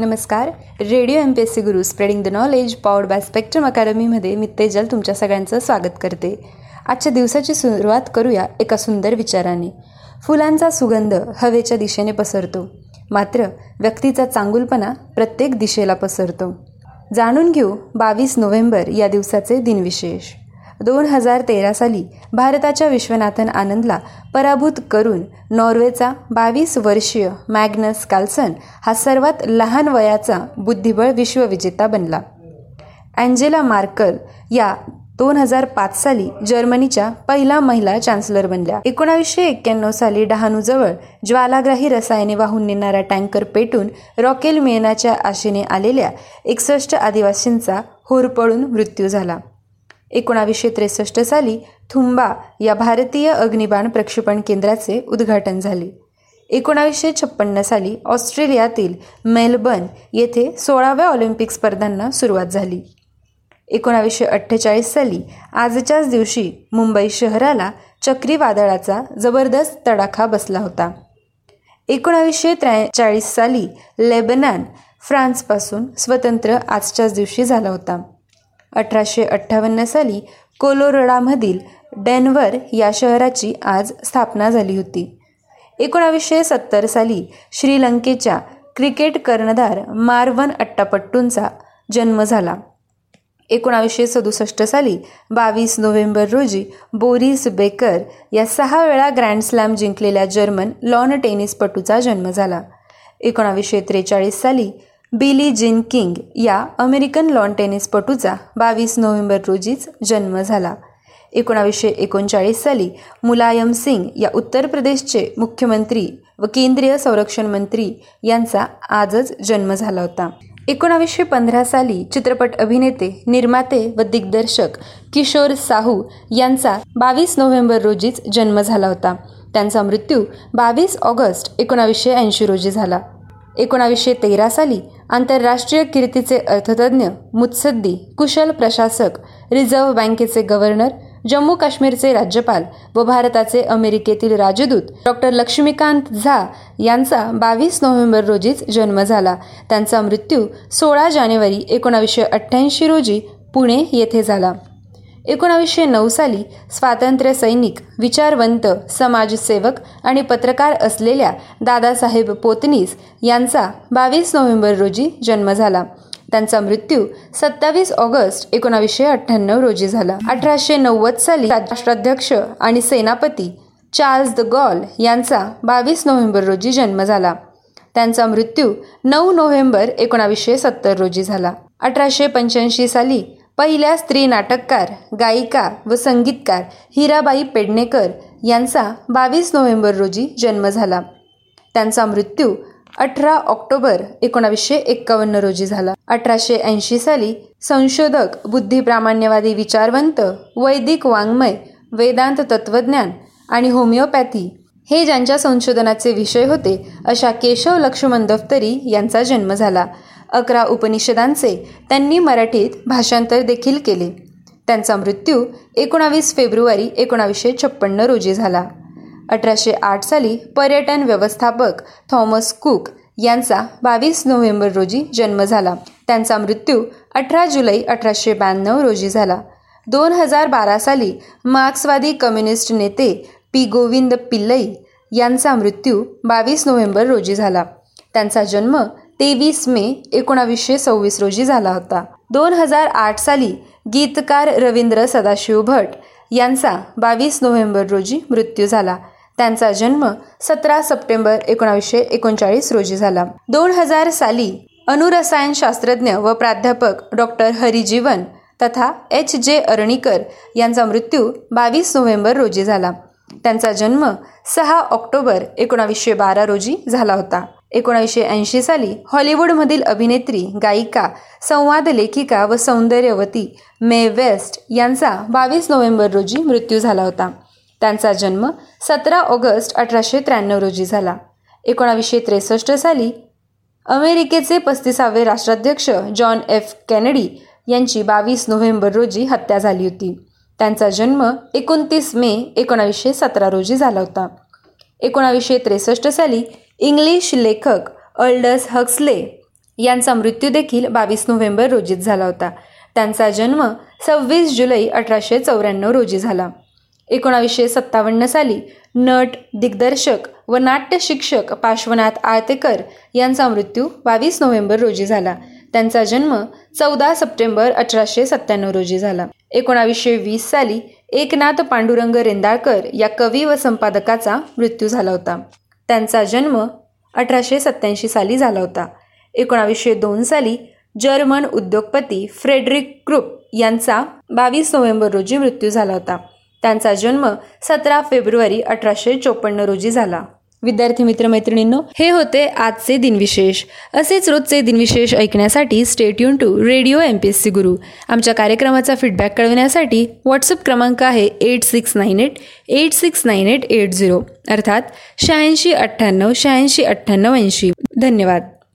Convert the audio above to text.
नमस्कार. Radio M P S C Guru spreading the knowledge powered by Spectrum अकॅडमीमध्ये मी तेजल तुमच्या सगळ्यांचं स्वागत करते. आजच्या दिवसाची सुरुवात करूया एका सुंदर विचाराने. फुलांचा सुगंध हवेच्या दिशेने पसरतो. मात्र व्यक्तीचा चांगुलपणा प्रत्येक दिशेला पसरतो. जाणून घेऊ बावीस नोव्हेंबर या दिवसाचे दिनविशेष. दोन हजार तेरा साली भारताच्या विश्वनाथन आनंदला पराभूत करून नॉर्वेचा बावीस वर्षीय मॅग्नस कार्लसन हा सर्वात लहान वयाचा बुद्धिबळ विश्वविजेता बनला. अँजेला मार्कल या दोन हजार पाच साली जर्मनीच्या पहिला महिला चान्सलर बनल्या. एकोणावीसशे एक्क्याण्णव साली डहाणूजवळ ज्वालाग्राही रसायने वाहून नेणारा टँकर पेटून रॉकेल मिळण्याच्या आशेने आलेल्या एकसष्ट आदिवासींचा होरपळून मृत्यू झाला. एकोणावीसशे त्रेसष्ट साली थुंबा या भारतीय अग्निबाण प्रक्षेपण केंद्राचे उद्घाटन झाले. एकोणावीसशे छप्पन्न साली ऑस्ट्रेलियातील मेलबर्न येथे सोळाव्या ऑलिम्पिक स्पर्धांना सुरुवात झाली. एकोणावीसशे अठ्ठेचाळीस साली आजच्याच दिवशी मुंबई शहराला चक्रीवादळाचा जबरदस्त तडाखा बसला होता. एकोणावीसशे त्रेचाळीस साली लेबनान फ्रान्सपासून स्वतंत्र आजच्याच दिवशी झाला होता. अठराशे अठ्ठावन्न साली कोलोरडामधील डेन्व्हर या शहराची आज स्थापना झाली होती. एकोणावीसशे सत्तर साली श्रीलंकेच्या क्रिकेट कर्णधार मार्वन अट्टापट्टूंचा जन्म झाला. एकोणावीसशे सदुसष्ट साली बावीस नोव्हेंबर रोजी बोरिस बेकर या सहा वेळा ग्रँड स्लॅम जिंकलेल्या जर्मन लॉन टेनिसपटूचा जन्म झाला. एकोणावीसशे त्रेचाळीस साली बिली जिन किंग या अमेरिकन लॉन टेनिसपटूचा बावीस नोव्हेंबर रोजीच जन्म झाला. एकोणावीसशे एकोणचाळीस साली मुलायम सिंग या उत्तर प्रदेशचे मुख्यमंत्री व केंद्रीय संरक्षण मंत्री यांचा आजच जन्म झाला होता. एकोणावीसशे पंधरा साली चित्रपट अभिनेते निर्माते व दिग्दर्शक किशोर साहू यांचा बावीस नोव्हेंबर रोजीच जन्म झाला होता. त्यांचा मृत्यू बावीस ऑगस्ट एकोणावीसशे ऐंशी रोजी झाला. एकोणावीसशे तेरा साली आंतरराष्ट्रीय कीर्तीचे अर्थतज्ञ मुत्सद्दी कुशल प्रशासक रिझर्व्ह बँकेचे गव्हर्नर जम्मू काश्मीरचे राज्यपाल व भारताचे अमेरिकेतील राजदूत डॉक्टर लक्ष्मीकांत झा यांचा बावीस नोव्हेंबर रोजीच जन्म झाला. त्यांचा मृत्यू सोळा जानेवारी एकोणावीसशे अठ्ठ्याऐंशी रोजी पुणे येथे झाला. एकोणावीसशे नऊ साली स्वातंत्र्य सैनिक विचारवंत समाजसेवक आणि पत्रकार असलेल्या दादासाहेब पोतनीस यांचा बावीस नोव्हेंबर रोजी जन्म झाला. त्यांचा मृत्यू सत्तावीस ऑगस्ट एकोणावीसशे अठ्ठ्याण्णव रोजी झाला. अठराशे नव्वद साली राष्ट्राध्यक्ष आणि सेनापती चार्ल्स द गॉल यांचा बावीस नोव्हेंबर रोजी जन्म झाला. त्यांचा मृत्यू नऊ नोव्हेंबर एकोणावीसशे सत्तर रोजी झाला. अठराशे पंच्याऐंशी साली पहिल्या स्त्री नाटककार गायिका व संगीतकार हिराबाई पेडणेकर यांचा बावीस नोव्हेंबर रोजी जन्म झाला. त्यांचा मृत्यू अठरा ऑक्टोबर एकोणावीसशे एक्कावन्न रोजी झाला. अठराशे ऐंशी साली संशोधक बुद्धिप्रामाण्यवादी विचारवंत वैदिक वाङ्मय वेदांत तत्वज्ञान आणि होमिओपॅथी हे ज्यांच्या संशोधनाचे विषय होते अशा केशव लक्ष्मण दफ्तरी यांचा जन्म झाला. अकरा उपनिषदांचे त्यांनी मराठीत भाषांतर देखील केले. त्यांचा मृत्यू एकोणावीस फेब्रुवारी एकोणावीसशे छप्पन्न रोजी झाला. अठराशे आठ साली पर्यटन व्यवस्थापक थॉमस कुक यांचा बावीस नोव्हेंबर रोजी जन्म झाला. त्यांचा मृत्यू अठरा जुलै अठराशे ब्याण्णव रोजी झाला. दोन हजार बारा साली मार्क्सवादी कम्युनिस्ट नेते पी गोविंद पिल्लई यांचा मृत्यू बावीस नोव्हेंबर रोजी झाला. त्यांचा जन्म तेवीस मे एकोणावीसशे सव्वीस रोजी झाला होता. दोन हजार आठ साली गीतकार रवींद्र सदाशिव भट यांचा बावीस नोव्हेंबर रोजी मृत्यू झाला. त्यांचा जन्म सतरा सप्टेंबर एकोणावीसशे एकोणचाळीस रोजी झाला. दोन हजार साली अणुरसायनशास्त्रज्ञ व प्राध्यापक डॉक्टर हरिजीवन तथा एच जे अरणीकर यांचा मृत्यू बावीस नोव्हेंबर रोजी झाला. त्यांचा जन्म सहा ऑक्टोबर एकोणावीसशे बारा रोजी झाला होता. एकोणीसशे ऐंशी साली हॉलिवूडमधील अभिनेत्री गायिका संवाद लेखिका व सौंदर्यवती मे वेस्ट यांचा बावीस नोव्हेंबर रोजी मृत्यू झाला होता. त्यांचा जन्म सतरा ऑगस्ट अठराशे त्र्याण्णव रोजी झाला. एकोणावीसशे त्रेसष्ट साली अमेरिकेचे पस्तीसावे राष्ट्राध्यक्ष जॉन एफ केनेडी यांची बावीस नोव्हेंबर रोजी हत्या झाली होती. त्यांचा जन्म एकोणतीस मे एकोणावीसशे सतरा रोजी झाला होता. एकोणावीसशे त्रेसष्ट साली इंग्लिश लेखक अल्डस हक्सले यांचा मृत्यू देखील बावीस नोव्हेंबर रोजीच झाला होता. त्यांचा जन्म सव्वीस जुलै अठराशे चौऱ्याण्णव रोजी झाला. एकोणावीसशे सत्तावन्न साली नट दिग्दर्शक व नाट्य शिक्षक पार्श्वनाथ आळतेकर यांचा मृत्यू बावीस नोव्हेंबर रोजी झाला. त्यांचा जन्म चौदा सप्टेंबर अठराशे सत्त्याण्णव रोजी झाला. एकोणावीसशे वीस साली एकनाथ पांडुरंग रेंदाळकर या कवी व संपादकाचा मृत्यू झाला होता. त्यांचा जन्म अठराशे सत्त्याऐंशी साली झाला होता. एकोणावीसशे दोन साली जर्मन उद्योगपती फ्रेडरिक क्रुप यांचा बावीस नोव्हेंबर रोजी मृत्यू झाला होता. त्यांचा जन्म सतरा फेब्रुवारी अठराशे चोपन्न रोजी झाला. विद्यार्थी मित्रमैत्रिणींनो हे होते आजचे दिनविशेष. असेच रोजचे दिनविशेष ऐकण्यासाठी stay tuned to radio M P S C Guru आमच्या कार्यक्रमाचा फीडबॅक कळवण्यासाठी व्हॉट्सअप क्रमांक आहे eight six nine eight eight six nine eight eight zero अर्थात शहाऐंशी अठ्ठ्याण्णव शहाऐंशी अठ्ठ्याण्णव ऐंशी. धन्यवाद.